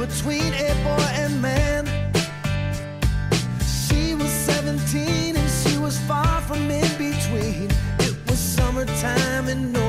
between a boy and man. She was 17 and she was far from in between. It was summertime and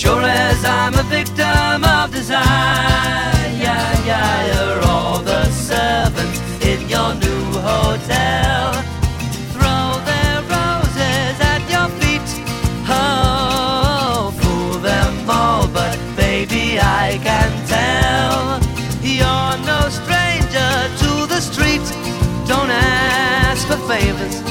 Sure as I'm a victim of desire, yeah, yeah, you're all the servants in your new hotel. Throw their roses at your feet, oh, fool them all, but baby, I can tell you're no stranger to the street. Don't ask for favors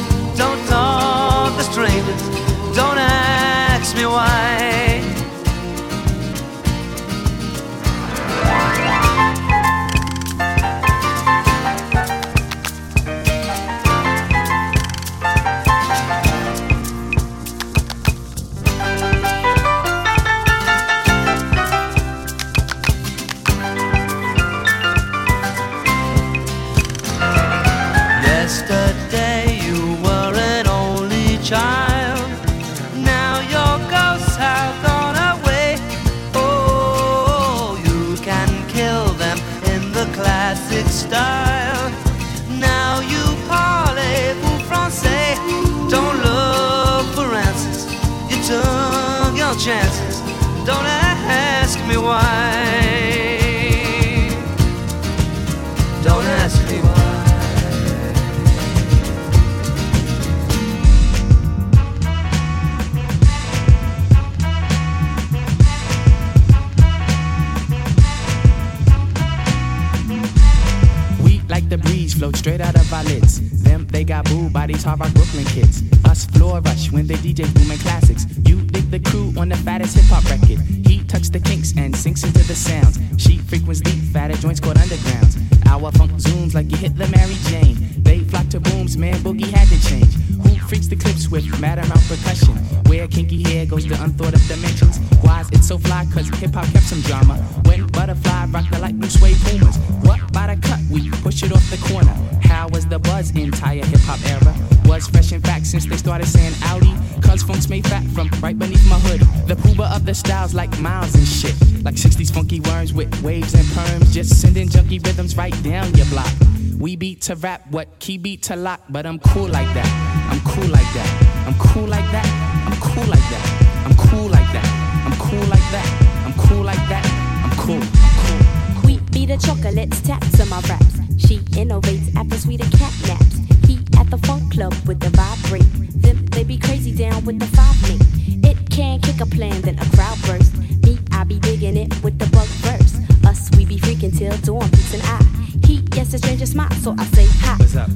these hard rock Brooklyn kids. Us floor rush when they DJ booming classics. You dig the crew on the fattest hip hop record. He tucks the kinks and sinks into the sounds. She frequents the fatter joints called undergrounds. Our funk zooms like you hit the Mary Jane. They flock to booms, man, boogie had to change. Who freaks the clips with mad amount percussion? Where kinky hair goes to unthought of dimensions. Why is it so fly? Cause hip hop kept some drama. When butterfly rock the light blue suede Pumas. What by the cut? We push it off the corner. How was the buzz entire hip hop era? Was fresh in fact since they started saying Audi. Cause funk's made fat from right beneath my hood. The pooba of the styles like miles and shit. Like 60s funky worms with waves and perms. Just sending junky rhythms right down your block. We beat to rap, what key beat to lock, but I'm cool like that. I'm cool like that. I'm cool like that. I'm cool like that. I'm cool like that. I'm cool like that. I'm cool like that. I'm cool. I'm cool. Be the chocolates, taps on my raps. She innovates after sweeter cat naps. He at the funk club with the vibrate. Them they be crazy down with the five link. It can kick a plan, then a crowd burst. Me, I be digging it with the bug verse. Us, we be freaking till dawn, peace and I. He gets a stranger smile, so I say hi.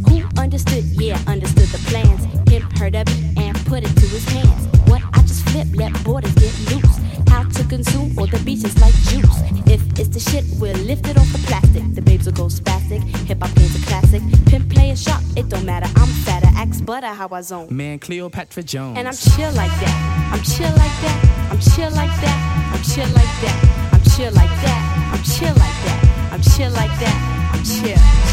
Who understood? Yeah, understood the plans. Him heard a beat and Flip, let borders get loose. How to consume all the beaches like juice. If it's the shit, we'll lift it off the plastic. The babes will go spastic. Hip hop game's a classic. Pimp player sharp, it don't matter. I'm fatter, axe butter, how I zone. Man, Cleopatra Jones. And I'm chill like that. I'm chill like that. I'm chill like that. I'm chill like that. I'm chill like that. I'm chill like that. I'm chill like that. I'm chill.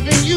loving you.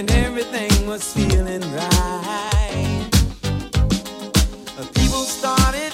When everything was feeling right. People started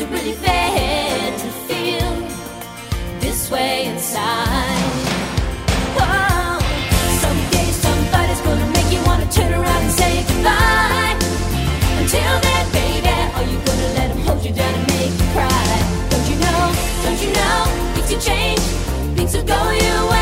Is it really bad to feel this way inside? Oh, some someday somebody's gonna make you wanna turn around and say goodbye. Until then, baby, are you gonna let them hold you down and make you cry? Don't you know? Don't you know? Things will change, things will go your way.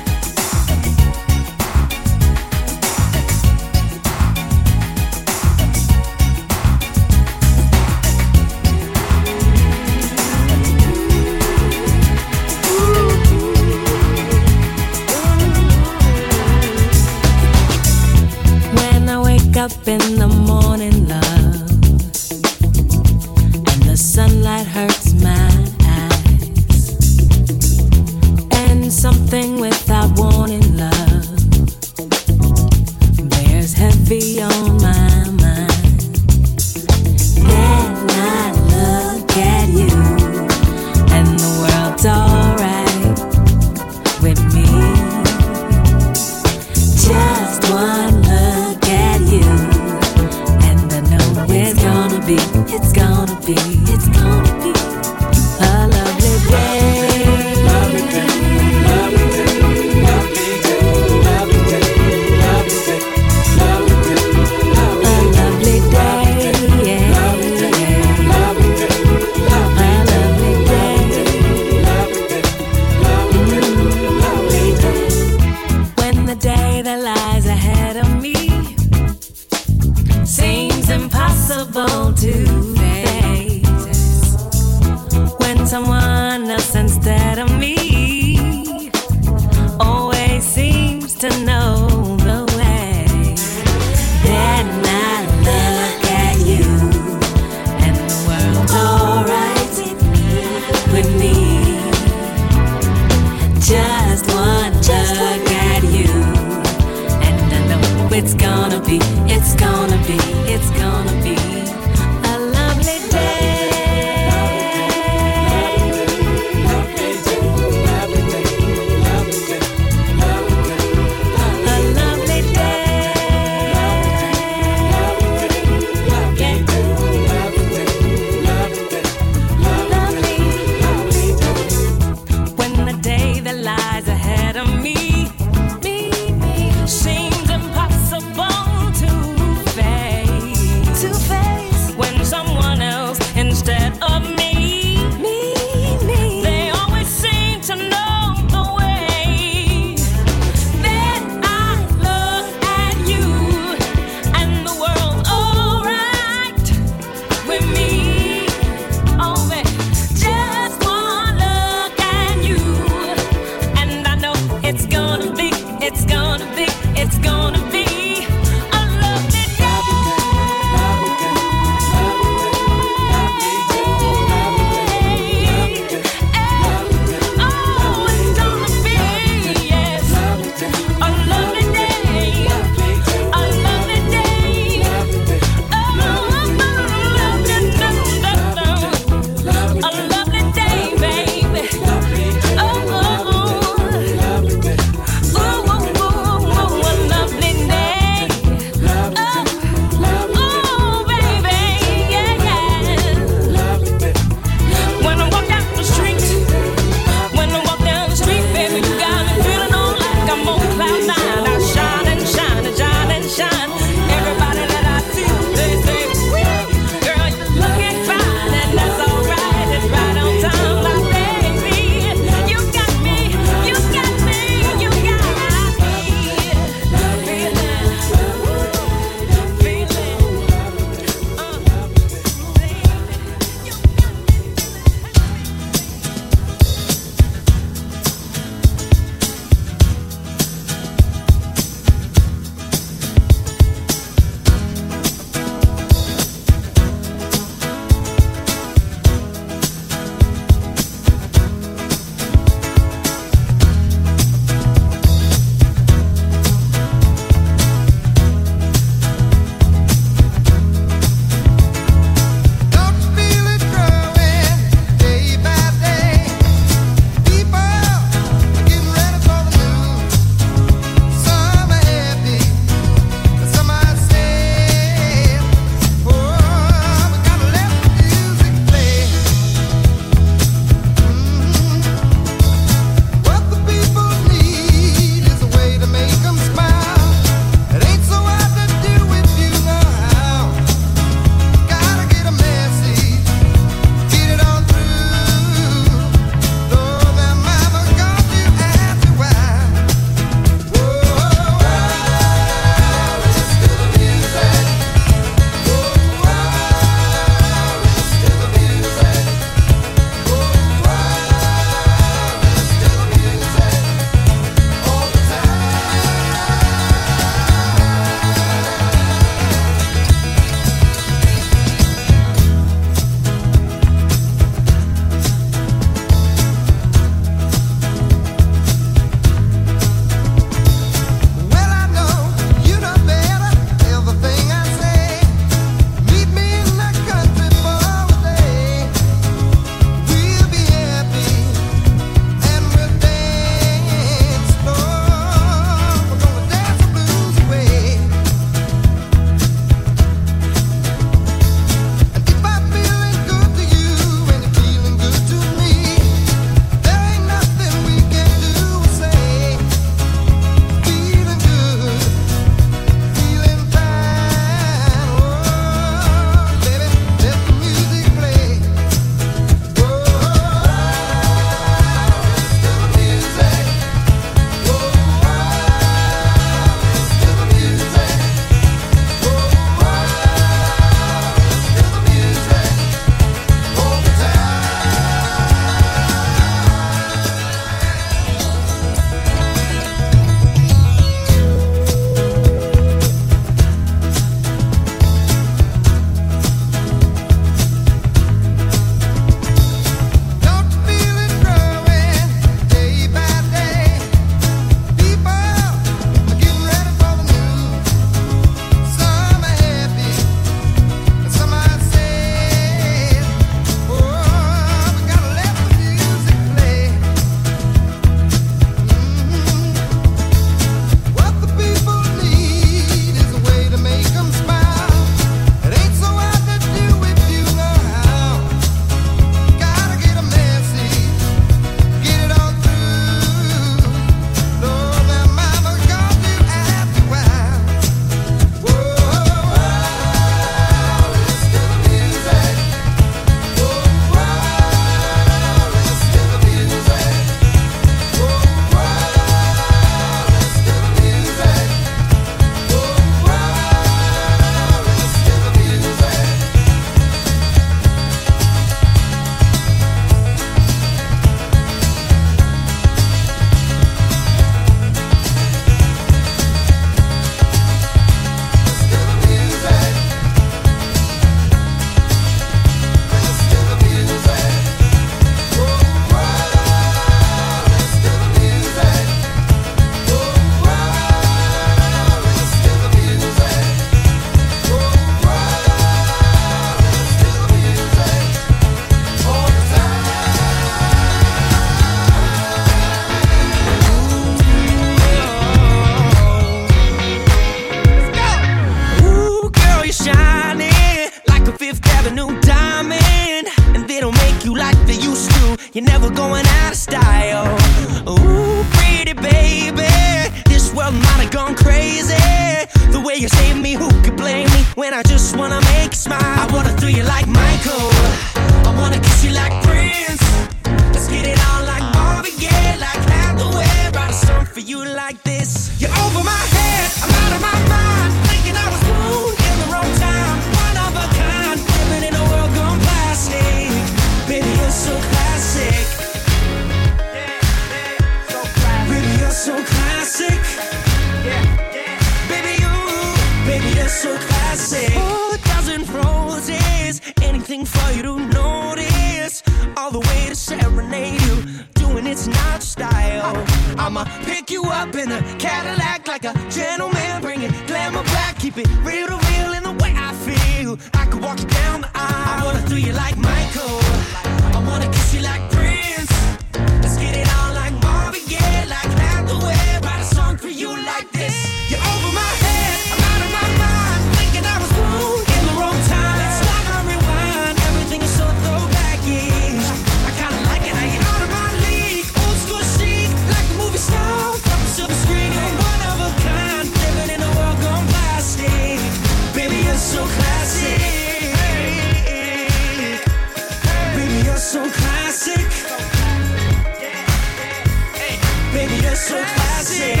baby, you're so classic.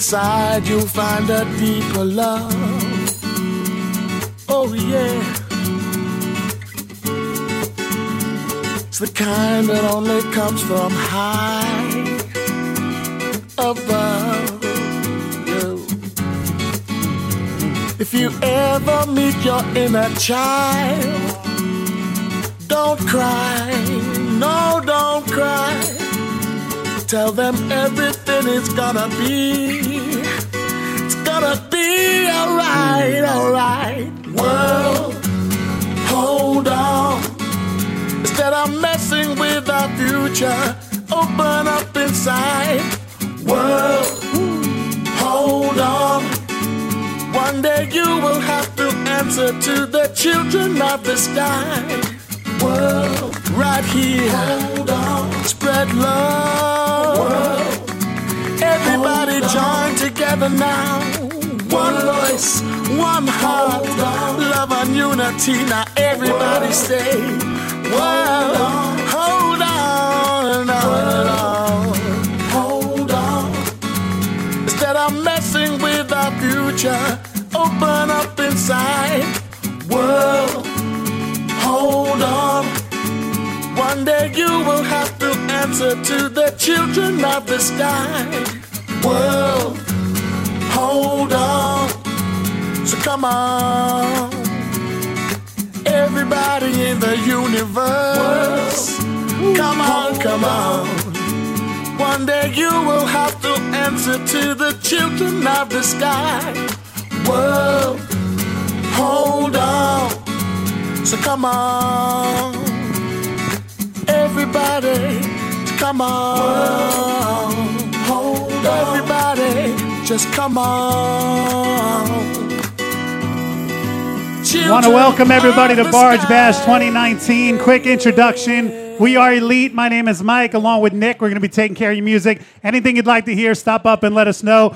inside you'll find a deeper love. Oh, yeah. It's the kind that only comes from high above. you. If you ever meet your inner child, don't cry, no, don't cry. Tell them everything is gonna be world. Hold on. One day you will have to answer to the children of the sky. World. Right here. Hold on. Spread love. World. Everybody join together now. One voice, one heart, on. love and unity. Now everybody World. say, World. Future, open up inside. World, hold on. One day you will have to answer to the children of the sky. World, hold on. So come on. Everybody in the universe. Come on, come on. One day you will have to answer to the children of the sky. World, hold on. So come on. Everybody, come on. Hold Everybody, just come on. Want to welcome everybody to Barge Bash 2019. Quick introduction. We are Elite. My name is Mike, along with Nick. We're going to be taking care of your music. Anything you'd like to hear, stop up and let us know.